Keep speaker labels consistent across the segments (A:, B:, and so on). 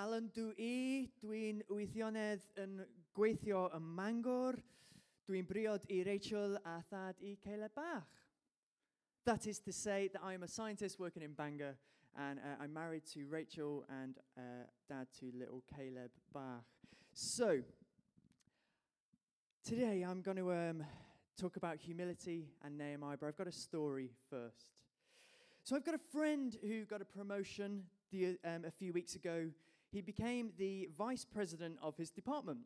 A: Alan dw i, dwi'n weithionedd yn gweithio ym Mangor. Dwi'n briod i Rachel a thad i Caleb Bach. That is to say that I'm a scientist working in Bangor and uh, I'm married to Rachel and uh, dad to little Caleb Bach. So, today I'm going to um, talk about humility and Nehemiah, but I've got a story first. So, I've got a friend who got a promotion the, um, a few weeks ago. He became the vice president of his department.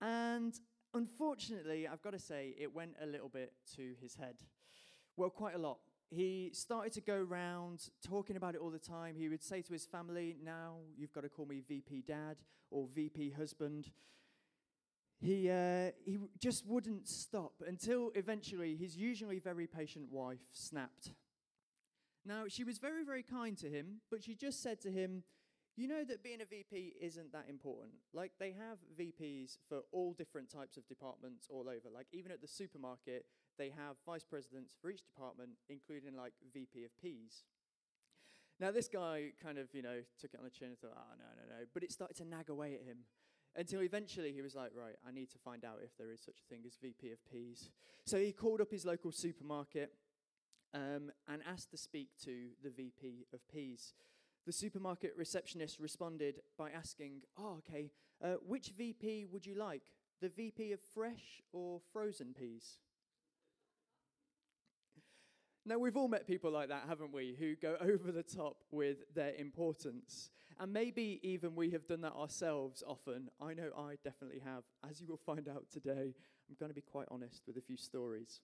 A: And unfortunately, I've got to say, it went a little bit to his head. Well, quite a lot. He started to go around talking about it all the time. He would say to his family, Now you've got to call me VP dad or VP husband. He, uh, he just wouldn't stop until eventually his usually very patient wife snapped. Now, she was very, very kind to him, but she just said to him, you know that being a VP isn't that important. Like, they have VPs for all different types of departments all over. Like, even at the supermarket, they have vice presidents for each department, including like VP of Ps. Now, this guy kind of, you know, took it on the chin and thought, oh, no, no, no. But it started to nag away at him until eventually he was like, right, I need to find out if there is such a thing as VP of Ps. So he called up his local supermarket um, and asked to speak to the VP of Ps. The supermarket receptionist responded by asking, Oh, okay, uh, which VP would you like? The VP of fresh or frozen peas? Now, we've all met people like that, haven't we, who go over the top with their importance. And maybe even we have done that ourselves often. I know I definitely have. As you will find out today, I'm going to be quite honest with a few stories.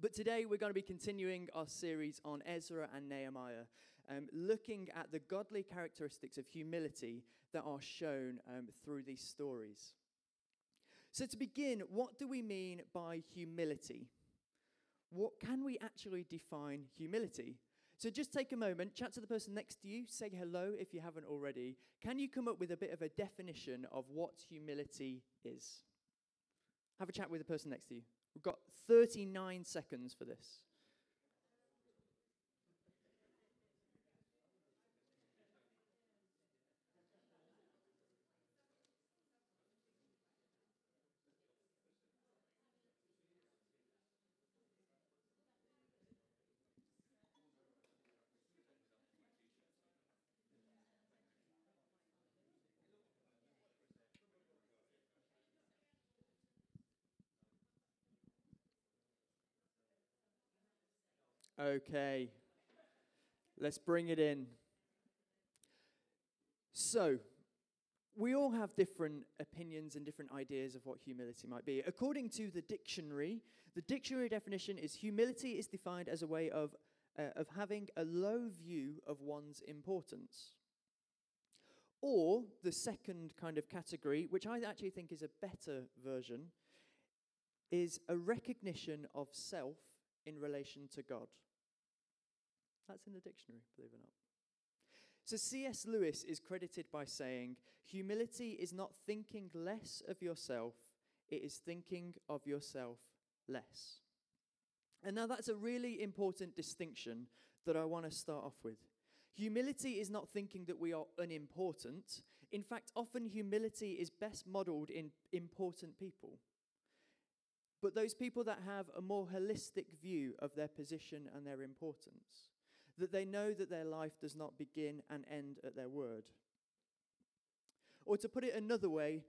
A: But today we're going to be continuing our series on Ezra and Nehemiah, um, looking at the godly characteristics of humility that are shown um, through these stories. So, to begin, what do we mean by humility? What can we actually define humility? So, just take a moment, chat to the person next to you, say hello if you haven't already. Can you come up with a bit of a definition of what humility is? Have a chat with the person next to you. We've got 39 seconds for this. Okay, let's bring it in. So, we all have different opinions and different ideas of what humility might be. According to the dictionary, the dictionary definition is humility is defined as a way of, uh, of having a low view of one's importance. Or the second kind of category, which I actually think is a better version, is a recognition of self in relation to God. That's in the dictionary, believe it or not. So C.S. Lewis is credited by saying, Humility is not thinking less of yourself, it is thinking of yourself less. And now that's a really important distinction that I want to start off with. Humility is not thinking that we are unimportant. In fact, often humility is best modeled in important people. But those people that have a more holistic view of their position and their importance that they know that their life does not begin and end at their word. Or to put it another way,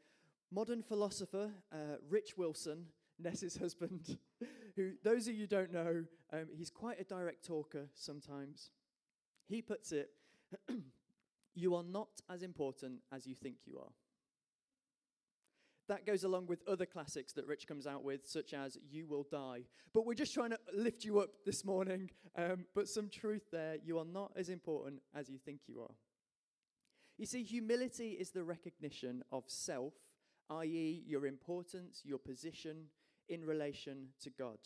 A: modern philosopher uh, Rich Wilson, Ness's husband, who those of you don't know, um, he's quite a direct talker sometimes. He puts it, You are not as important as you think you are. That goes along with other classics that Rich comes out with, such as You Will Die. But we're just trying to lift you up this morning. Um, but some truth there you are not as important as you think you are. You see, humility is the recognition of self, i.e., your importance, your position in relation to God.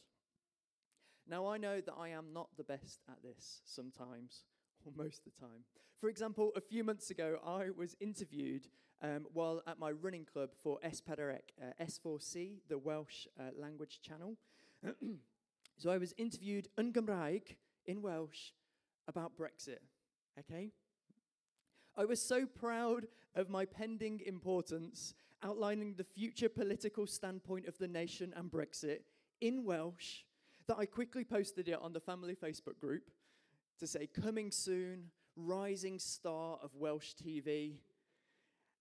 A: Now, I know that I am not the best at this sometimes or most of the time. For example, a few months ago, I was interviewed um, while at my running club for S4C, uh, S4C, the Welsh uh, language channel. so I was interviewed in Gymraeg, in Welsh, about Brexit, okay? I was so proud of my pending importance, outlining the future political standpoint of the nation and Brexit in Welsh, that I quickly posted it on the family Facebook group to say, coming soon, rising star of Welsh TV.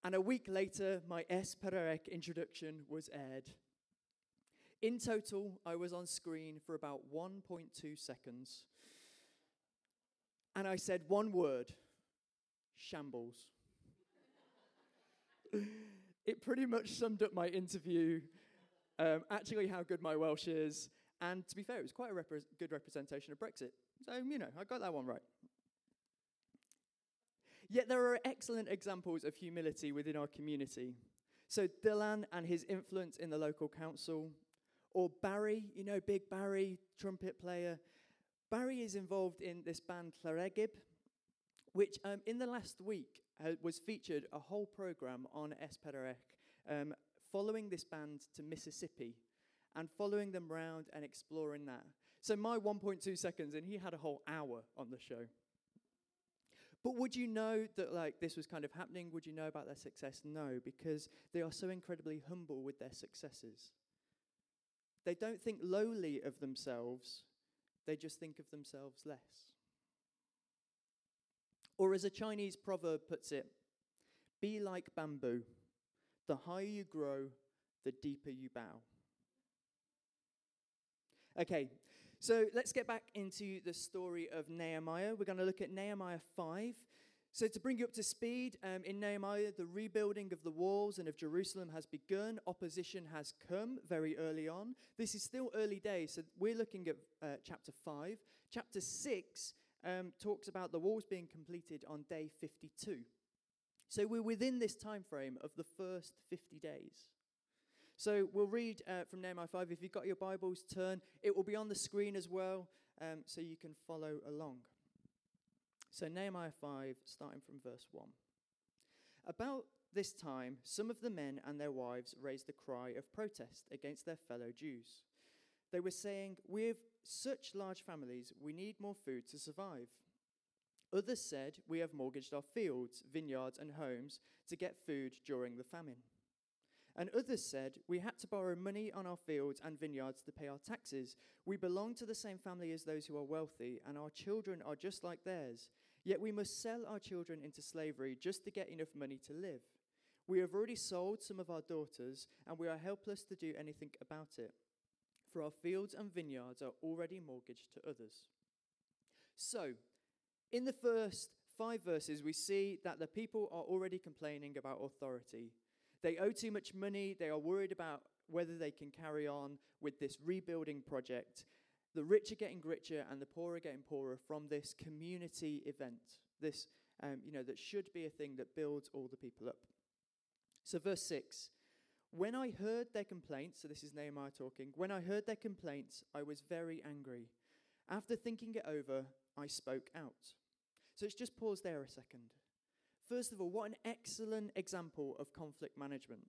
A: And a week later, my S4C introduction was aired. In total, I was on screen for about 1.2 seconds. And I said one word shambles. it pretty much summed up my interview, um, actually, how good my Welsh is. And to be fair, it was quite a good representation of Brexit. So, you know, I got that one right. Yet there are excellent examples of humility within our community. So, Dylan and his influence in the local council, or Barry, you know, Big Barry, trumpet player. Barry is involved in this band Llareggub, which um, in the last week uh, was featured a whole program on S. um, following this band to Mississippi and following them round and exploring that. So my 1.2 seconds, and he had a whole hour on the show. But would you know that like this was kind of happening? Would you know about their success? No, because they are so incredibly humble with their successes. They don't think lowly of themselves, they just think of themselves less. Or as a Chinese proverb puts it, be like bamboo. The higher you grow, the deeper you bow. Okay, so let's get back into the story of Nehemiah. We're going to look at Nehemiah 5. So, to bring you up to speed, um, in Nehemiah, the rebuilding of the walls and of Jerusalem has begun. Opposition has come very early on. This is still early days, so we're looking at uh, chapter 5. Chapter 6 um, talks about the walls being completed on day 52. So, we're within this time frame of the first 50 days. So we'll read uh, from Nehemiah 5. If you've got your Bibles, turn. It will be on the screen as well, um, so you can follow along. So, Nehemiah 5, starting from verse 1. About this time, some of the men and their wives raised a cry of protest against their fellow Jews. They were saying, We have such large families, we need more food to survive. Others said, We have mortgaged our fields, vineyards, and homes to get food during the famine. And others said, We had to borrow money on our fields and vineyards to pay our taxes. We belong to the same family as those who are wealthy, and our children are just like theirs. Yet we must sell our children into slavery just to get enough money to live. We have already sold some of our daughters, and we are helpless to do anything about it. For our fields and vineyards are already mortgaged to others. So, in the first five verses, we see that the people are already complaining about authority. They owe too much money. They are worried about whether they can carry on with this rebuilding project. The rich are getting richer and the poor are getting poorer from this community event. This, um, you know, that should be a thing that builds all the people up. So, verse 6 When I heard their complaints, so this is Nehemiah talking, when I heard their complaints, I was very angry. After thinking it over, I spoke out. So, let's just pause there a second. First of all, what an excellent example of conflict management.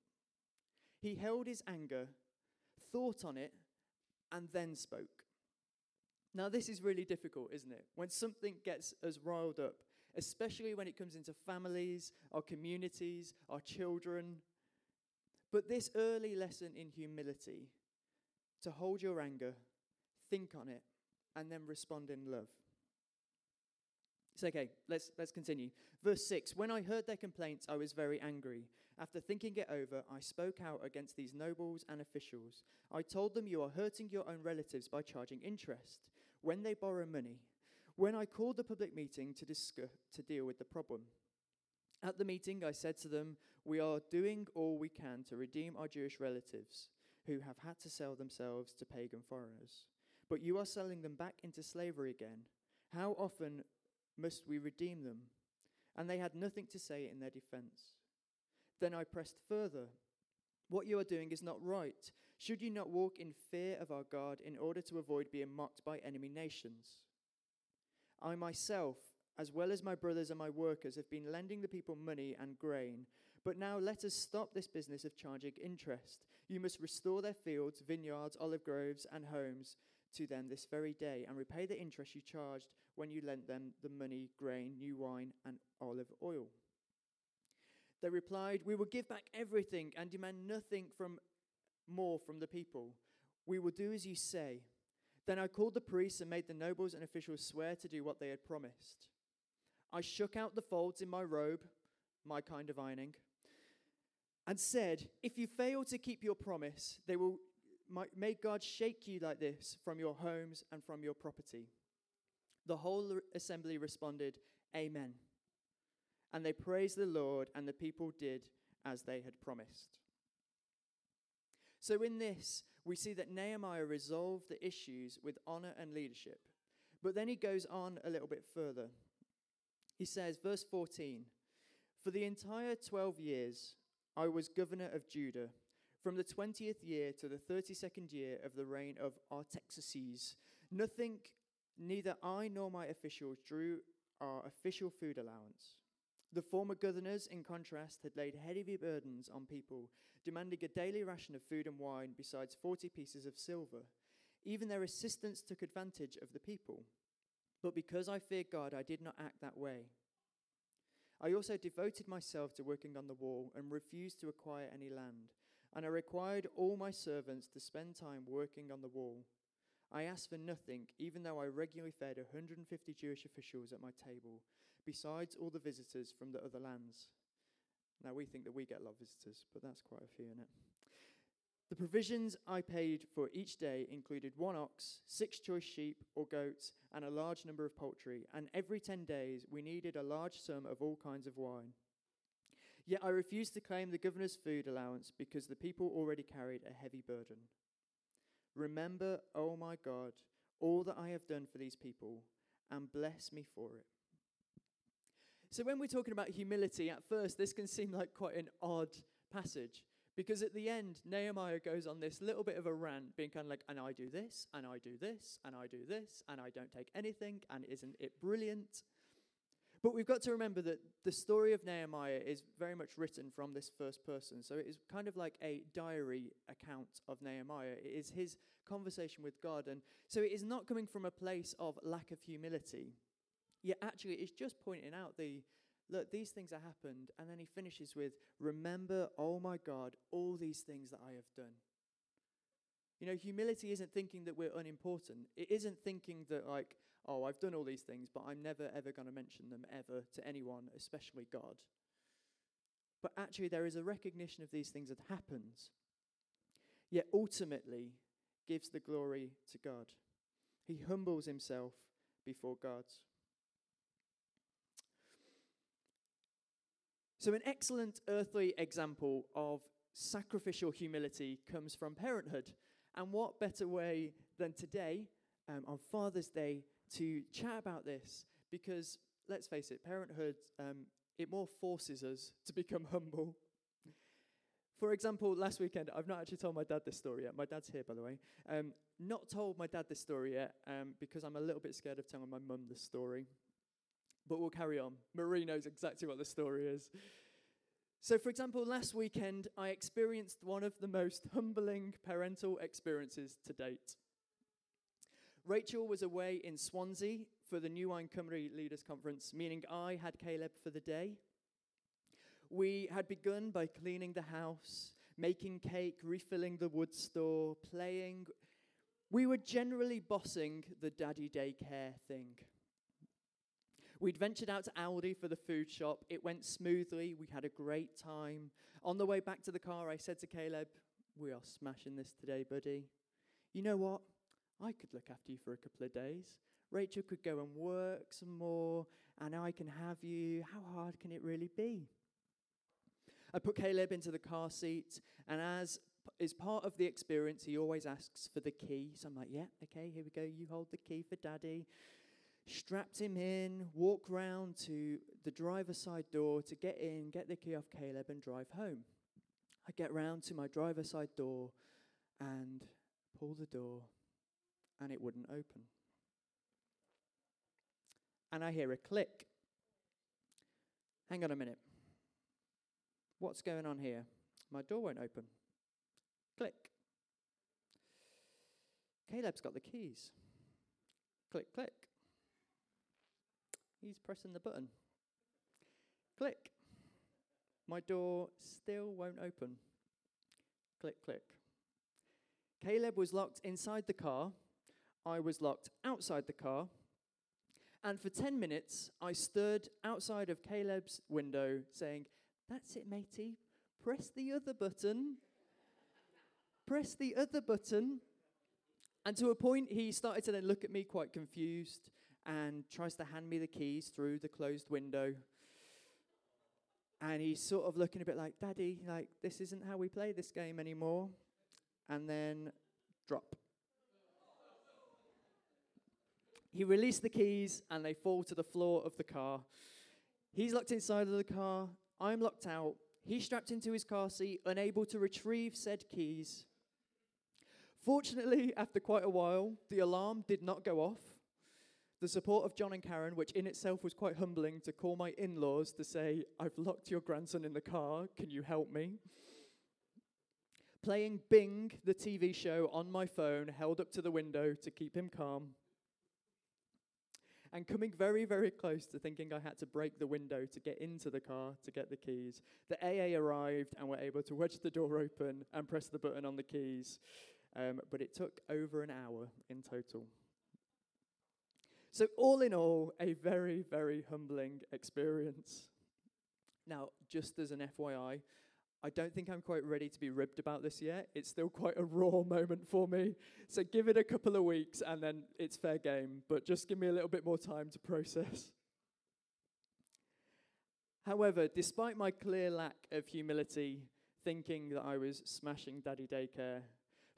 A: He held his anger, thought on it, and then spoke. Now, this is really difficult, isn't it? When something gets us riled up, especially when it comes into families, our communities, our children. But this early lesson in humility to hold your anger, think on it, and then respond in love. It's okay, let's, let's continue. Verse 6 When I heard their complaints, I was very angry. After thinking it over, I spoke out against these nobles and officials. I told them, You are hurting your own relatives by charging interest when they borrow money. When I called the public meeting to, discuss, to deal with the problem, at the meeting, I said to them, We are doing all we can to redeem our Jewish relatives who have had to sell themselves to pagan foreigners. But you are selling them back into slavery again. How often must we redeem them? And they had nothing to say in their defense. Then I pressed further. What you are doing is not right. Should you not walk in fear of our God in order to avoid being mocked by enemy nations? I myself, as well as my brothers and my workers, have been lending the people money and grain. But now let us stop this business of charging interest. You must restore their fields, vineyards, olive groves, and homes to them this very day and repay the interest you charged when you lent them the money, grain, new wine, and olive oil. They replied, We will give back everything and demand nothing from more from the people. We will do as you say. Then I called the priests and made the nobles and officials swear to do what they had promised. I shook out the folds in my robe, my kind of ironing, and said, If you fail to keep your promise, they will, may God shake you like this from your homes and from your property. The whole assembly responded, Amen. And they praised the Lord, and the people did as they had promised. So, in this, we see that Nehemiah resolved the issues with honor and leadership. But then he goes on a little bit further. He says, verse 14 For the entire 12 years I was governor of Judah, from the 20th year to the 32nd year of the reign of Artaxerxes. Nothing, neither I nor my officials drew our official food allowance. The former governors, in contrast, had laid heavy burdens on people, demanding a daily ration of food and wine besides 40 pieces of silver. Even their assistants took advantage of the people. But because I feared God, I did not act that way. I also devoted myself to working on the wall and refused to acquire any land. And I required all my servants to spend time working on the wall. I asked for nothing, even though I regularly fed 150 Jewish officials at my table besides all the visitors from the other lands. Now, we think that we get a lot of visitors, but that's quite a few in it. The provisions I paid for each day included one ox, six choice sheep or goats, and a large number of poultry, and every ten days we needed a large sum of all kinds of wine. Yet I refused to claim the governor's food allowance because the people already carried a heavy burden. Remember, oh my God, all that I have done for these people, and bless me for it. So, when we're talking about humility, at first, this can seem like quite an odd passage because at the end, Nehemiah goes on this little bit of a rant, being kind of like, and I do this, and I do this, and I do this, and I don't take anything, and isn't it brilliant? But we've got to remember that the story of Nehemiah is very much written from this first person. So it is kind of like a diary account of Nehemiah. It is his conversation with God. And so it is not coming from a place of lack of humility. Yet actually, it's just pointing out the look, these things have happened. And then he finishes with, Remember, oh my God, all these things that I have done. You know, humility isn't thinking that we're unimportant. It isn't thinking that, like, oh, I've done all these things, but I'm never, ever going to mention them ever to anyone, especially God. But actually, there is a recognition of these things that happens, yet ultimately gives the glory to God. He humbles himself before God. So, an excellent earthly example of sacrificial humility comes from parenthood. And what better way than today, um, on Father's Day, to chat about this? Because let's face it, parenthood, um, it more forces us to become humble. For example, last weekend, I've not actually told my dad this story yet. My dad's here, by the way. Um, not told my dad this story yet um, because I'm a little bit scared of telling my mum this story but we'll carry on. Marie knows exactly what the story is. So, for example, last weekend I experienced one of the most humbling parental experiences to date. Rachel was away in Swansea for the New Wine Cymru Leaders Conference, meaning I had Caleb for the day. We had begun by cleaning the house, making cake, refilling the wood store, playing. We were generally bossing the daddy daycare thing. We'd ventured out to Aldi for the food shop. It went smoothly. We had a great time. On the way back to the car, I said to Caleb, We are smashing this today, buddy. You know what? I could look after you for a couple of days. Rachel could go and work some more, and I can have you. How hard can it really be? I put Caleb into the car seat, and as is part of the experience, he always asks for the key. So I'm like, yeah, okay, here we go. You hold the key for daddy strapped him in, walked round to the driver's side door to get in, get the key off Caleb, and drive home. I get round to my driver's side door and pull the door, and it wouldn't open. And I hear a click. Hang on a minute. What's going on here? My door won't open. Click. Caleb's got the keys. Click, click. He's pressing the button. Click. My door still won't open. Click, click. Caleb was locked inside the car. I was locked outside the car. And for 10 minutes, I stood outside of Caleb's window saying, That's it, matey. Press the other button. Press the other button. And to a point, he started to then look at me quite confused and tries to hand me the keys through the closed window. And he's sort of looking a bit like, Daddy, like, this isn't how we play this game anymore. And then drop. He released the keys and they fall to the floor of the car. He's locked inside of the car. I'm locked out. He's strapped into his car seat, unable to retrieve said keys. Fortunately, after quite a while, the alarm did not go off. The support of John and Karen, which in itself was quite humbling to call my in laws to say, I've locked your grandson in the car, can you help me? Playing Bing, the TV show, on my phone, held up to the window to keep him calm and coming very, very close to thinking I had to break the window to get into the car to get the keys. The AA arrived and were able to wedge the door open and press the button on the keys. Um, but it took over an hour in total. So, all in all, a very, very humbling experience. Now, just as an FYI, I don't think I'm quite ready to be ribbed about this yet. It's still quite a raw moment for me. So give it a couple of weeks and then it's fair game. But just give me a little bit more time to process. However, despite my clear lack of humility, thinking that I was smashing daddy daycare,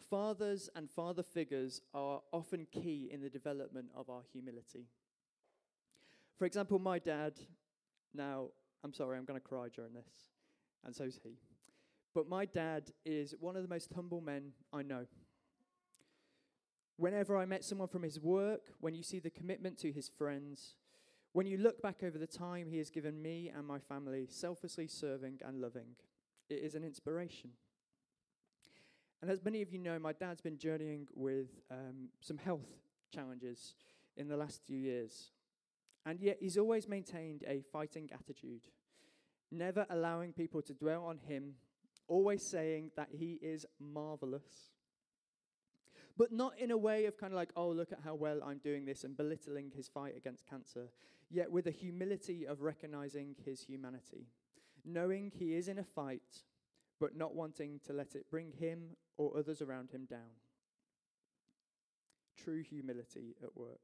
A: fathers and father figures are often key in the development of our humility. For example, my dad, now, I'm sorry, I'm going to cry during this, and so's he. But my dad is one of the most humble men I know. Whenever I met someone from his work, when you see the commitment to his friends, when you look back over the time he has given me and my family, selflessly serving and loving, it is an inspiration. And as many of you know, my dad's been journeying with um, some health challenges in the last few years. And yet he's always maintained a fighting attitude, never allowing people to dwell on him always saying that he is marvelous. But not in a way of kind of like, oh, look at how well I'm doing this and belittling his fight against cancer, yet with a humility of recognizing his humanity, knowing he is in a fight, but not wanting to let it bring him or others around him down. True humility at work.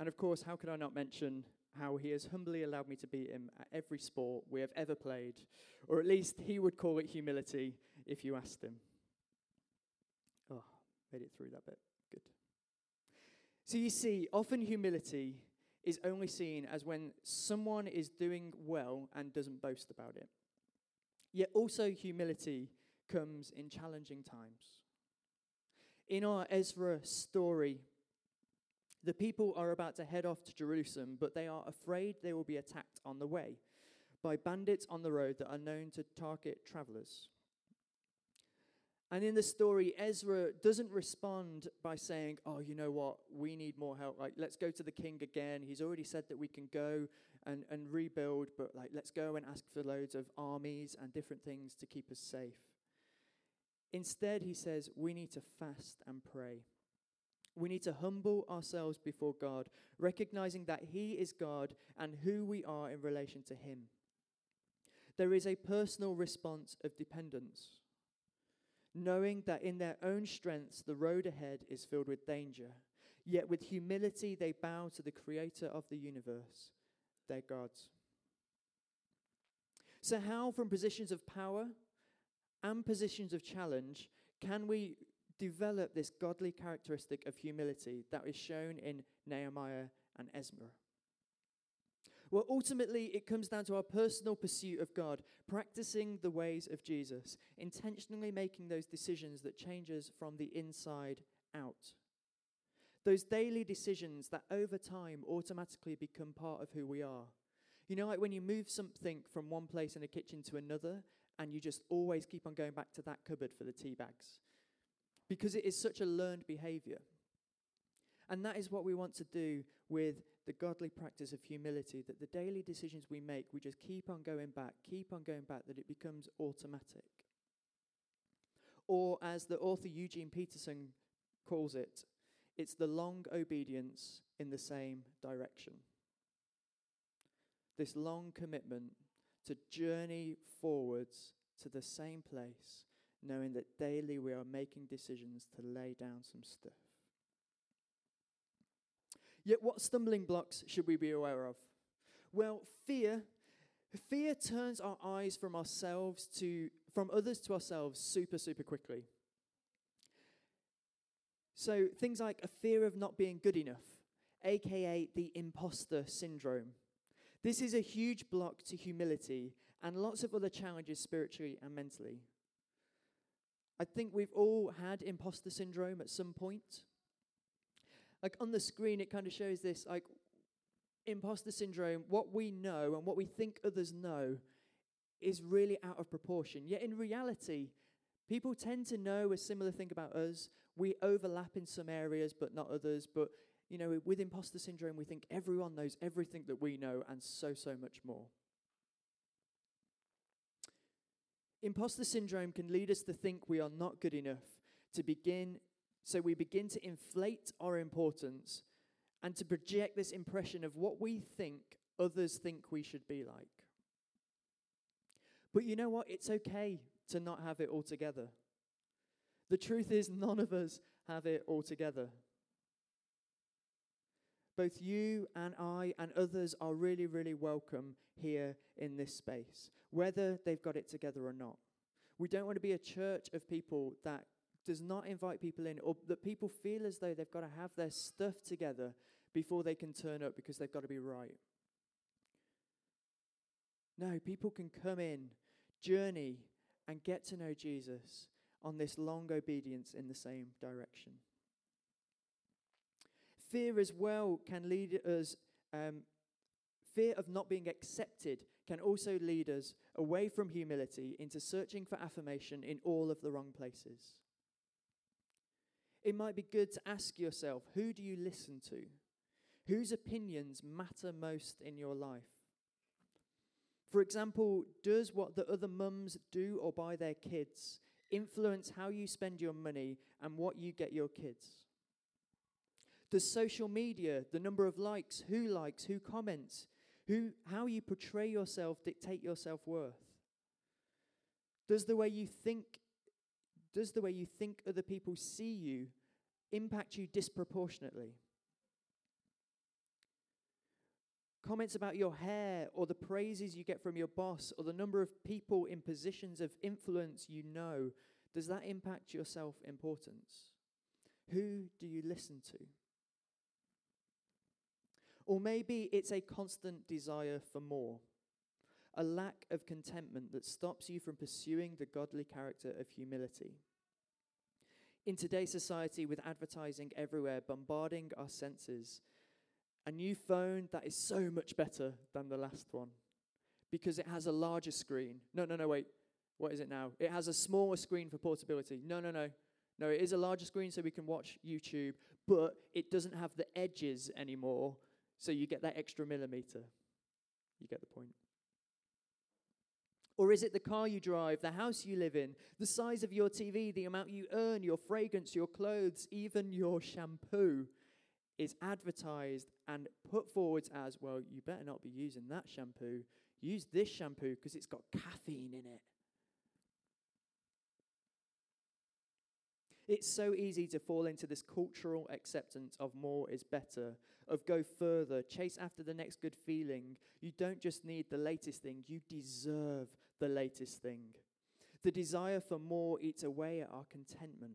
A: And of course, how could I not mention how he has humbly allowed me to beat him at every sport we have ever played, or at least he would call it humility if you asked him. Oh, made it through that bit. Good. So you see, often humility is only seen as when someone is doing well and doesn't boast about it. Yet also, humility comes in challenging times. In our Ezra story, the people are about to head off to Jerusalem, but they are afraid they will be attacked on the way by bandits on the road that are known to target travelers. And in the story, Ezra doesn't respond by saying, Oh, you know what? We need more help. Like, let's go to the king again. He's already said that we can go and, and rebuild, but like, let's go and ask for loads of armies and different things to keep us safe. Instead, he says, We need to fast and pray. We need to humble ourselves before God, recognizing that He is God and who we are in relation to Him. There is a personal response of dependence, knowing that in their own strengths the road ahead is filled with danger, yet with humility they bow to the Creator of the universe, their gods. So, how, from positions of power and positions of challenge, can we develop this godly characteristic of humility that is shown in Nehemiah and Ezra. Well, ultimately, it comes down to our personal pursuit of God, practicing the ways of Jesus, intentionally making those decisions that change us from the inside out. Those daily decisions that over time automatically become part of who we are. You know, like when you move something from one place in a kitchen to another, and you just always keep on going back to that cupboard for the tea bags because it is such a learned behavior. And that is what we want to do with the godly practice of humility that the daily decisions we make, we just keep on going back, keep on going back, that it becomes automatic. Or, as the author Eugene Peterson calls it, it's the long obedience in the same direction. This long commitment to journey forwards to the same place, knowing that daily we are making decisions to lay down some stuff. Yet, what stumbling blocks should we be aware of? Well, fear. Fear turns our eyes from ourselves to from others to ourselves super, super quickly. So things like a fear of not being good enough, aka the imposter syndrome. This is a huge block to humility and lots of other challenges spiritually and mentally. I think we've all had imposter syndrome at some point. Like on the screen, it kind of shows this like imposter syndrome, what we know and what we think others know is really out of proportion. Yet in reality, people tend to know a similar thing about us. We overlap in some areas, but not others. But, you know, with imposter syndrome, we think everyone knows everything that we know and so, so much more. Imposter syndrome can lead us to think we are not good enough to begin so we begin to inflate our importance and to project this impression of what we think others think we should be like. But you know what? It's okay to not have it all together. The truth is, none of us have it all together. Both you and I and others are really, really welcome here in this space, whether they've got it together or not. We don't want to be a church of people that does not invite people in, or that people feel as though they've got to have their stuff together before they can turn up because they've got to be right. No, people can come in, journey, and get to know Jesus on this long obedience in the same direction. Fear as well can lead us, um, fear of not being accepted can also lead us away from humility into searching for affirmation in all of the wrong places. It might be good to ask yourself who do you listen to? Whose opinions matter most in your life? For example, does what the other mums do or buy their kids influence how you spend your money and what you get your kids? Does social media, the number of likes, who likes, who comments, who, how you portray yourself dictate your self worth? Does the way you think does the way you think other people see you impact you disproportionately? Comments about your hair, or the praises you get from your boss, or the number of people in positions of influence you know, does that impact your self importance? Who do you listen to? Or maybe it's a constant desire for more, a lack of contentment that stops you from pursuing the godly character of humility. In today's society, with advertising everywhere bombarding our senses, a new phone that is so much better than the last one because it has a larger screen. No, no, no, wait. What is it now? It has a smaller screen for portability. No, no, no. No, it is a larger screen so we can watch YouTube, but it doesn't have the edges anymore, so you get that extra millimeter. You get the point. Or is it the car you drive, the house you live in, the size of your TV, the amount you earn, your fragrance, your clothes, even your shampoo is advertised and put forward as well, you better not be using that shampoo. Use this shampoo because it's got caffeine in it. It's so easy to fall into this cultural acceptance of more is better, of go further, chase after the next good feeling. You don't just need the latest thing, you deserve the latest thing. The desire for more eats away at our contentment.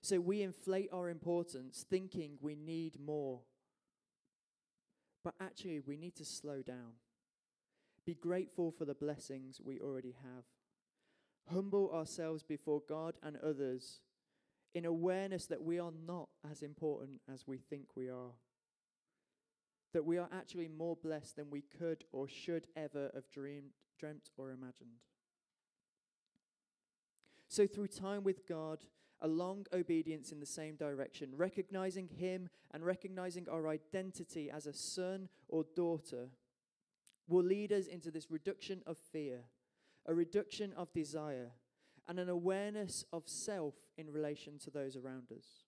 A: So we inflate our importance thinking we need more. But actually, we need to slow down. Be grateful for the blessings we already have. Humble ourselves before God and others in awareness that we are not as important as we think we are. That we are actually more blessed than we could or should ever have dreamed, dreamt or imagined. So, through time with God, a long obedience in the same direction, recognizing Him and recognizing our identity as a son or daughter, will lead us into this reduction of fear, a reduction of desire, and an awareness of self in relation to those around us.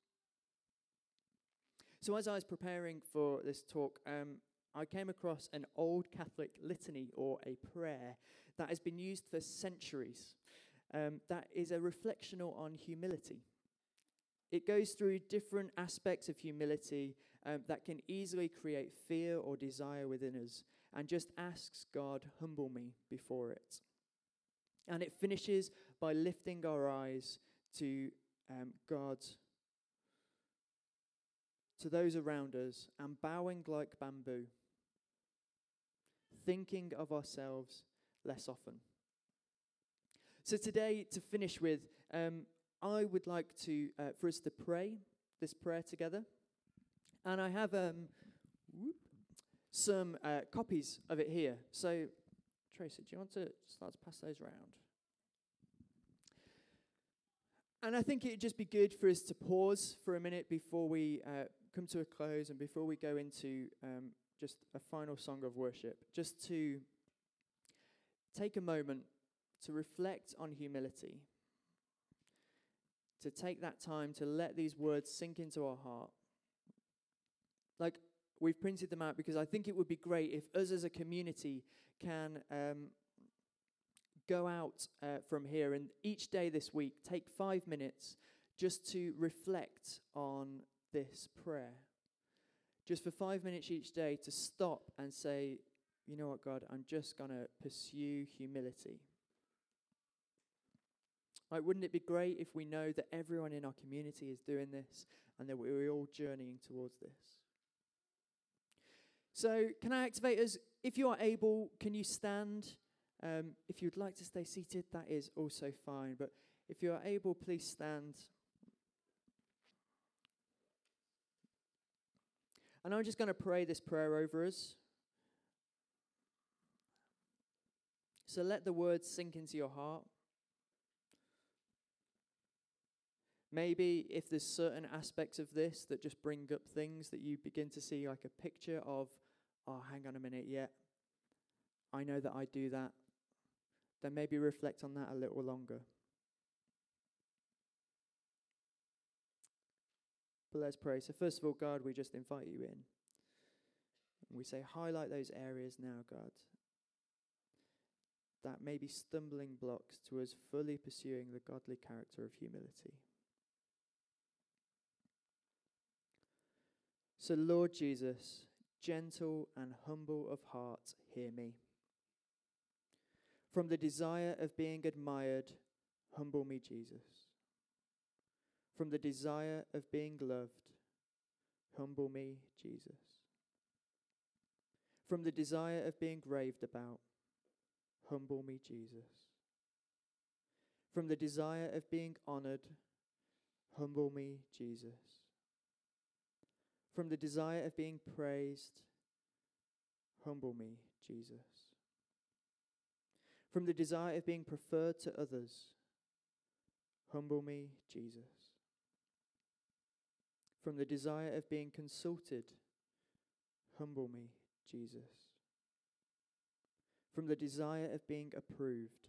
A: So, as I was preparing for this talk, um, I came across an old Catholic litany or a prayer that has been used for centuries. Um, that is a reflection on humility. It goes through different aspects of humility um, that can easily create fear or desire within us and just asks God, humble me before it. And it finishes by lifting our eyes to um, God, to those around us, and bowing like bamboo, thinking of ourselves less often. So, today, to finish with, um, I would like to uh, for us to pray this prayer together. And I have um, whoop, some uh, copies of it here. So, Tracy, do you want to start to pass those around? And I think it'd just be good for us to pause for a minute before we uh, come to a close and before we go into um, just a final song of worship, just to take a moment to reflect on humility, to take that time to let these words sink into our heart. Like, we've printed them out because I think it would be great if us as a community can um, go out uh, from here and each day this week take five minutes just to reflect on this prayer. Just for five minutes each day to stop and say, you know what, God, I'm just going to pursue humility. Like, wouldn't it be great if we know that everyone in our community is doing this and that we're all journeying towards this? So, can I activate us? If you are able, can you stand? Um, if you'd like to stay seated, that is also fine. But if you are able, please stand. And I'm just going to pray this prayer over us. So let the words sink into your heart. Maybe if there's certain aspects of this that just bring up things that you begin to see like a picture of, oh, hang on a minute, yeah, I know that I do that, then maybe reflect on that a little longer. But let's pray. So, first of all, God, we just invite you in. We say, highlight those areas now, God, that may be stumbling blocks to us fully pursuing the godly character of humility. So, Lord Jesus, gentle and humble of heart, hear me. From the desire of being admired, humble me, Jesus. From the desire of being loved, humble me, Jesus. From the desire of being raved about, humble me, Jesus. From the desire of being honored, humble me, Jesus. From the desire of being praised, humble me, Jesus. From the desire of being preferred to others, humble me, Jesus. From the desire of being consulted, humble me, Jesus. From the desire of being approved,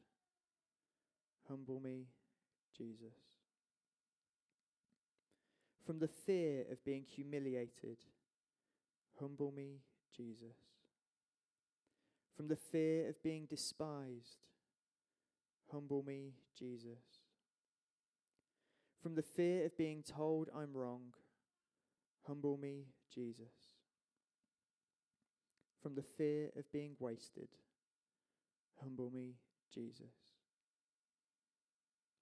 A: humble me, Jesus from the fear of being humiliated. Humble me, Jesus. From the fear of being despised. Humble me, Jesus. From the fear of being told I'm wrong. Humble me, Jesus. From the fear of being wasted. Humble me, Jesus.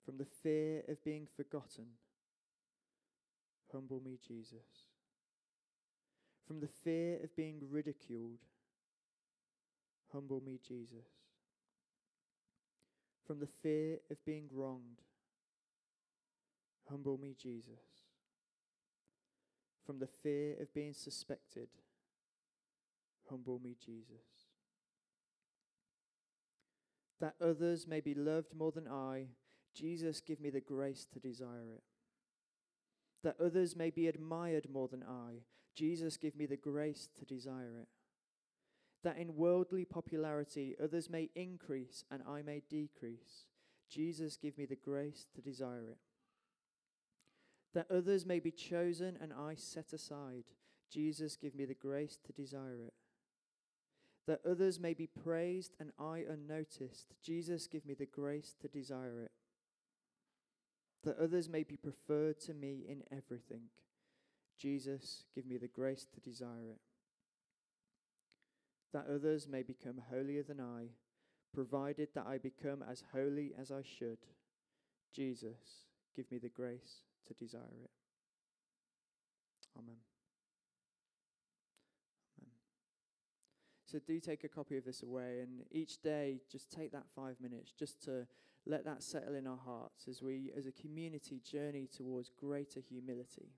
A: From the fear of being forgotten Humble me, Jesus. From the fear of being ridiculed, humble me, Jesus. From the fear of being wronged, humble me, Jesus. From the fear of being suspected, humble me, Jesus. That others may be loved more than I, Jesus, give me the grace to desire it. That others may be admired more than I. Jesus, give me the grace to desire it. That in worldly popularity others may increase and I may decrease. Jesus, give me the grace to desire it. That others may be chosen and I set aside. Jesus, give me the grace to desire it. That others may be praised and I unnoticed. Jesus, give me the grace to desire it. That others may be preferred to me in everything. Jesus, give me the grace to desire it. That others may become holier than I, provided that I become as holy as I should. Jesus, give me the grace to desire it. Amen. Amen. So do take a copy of this away, and each day just take that five minutes just to let that settle in our hearts as we, as a community, journey towards greater humility.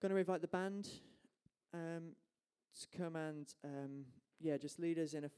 A: Going to invite the band um, to come and, um, yeah, just lead us in a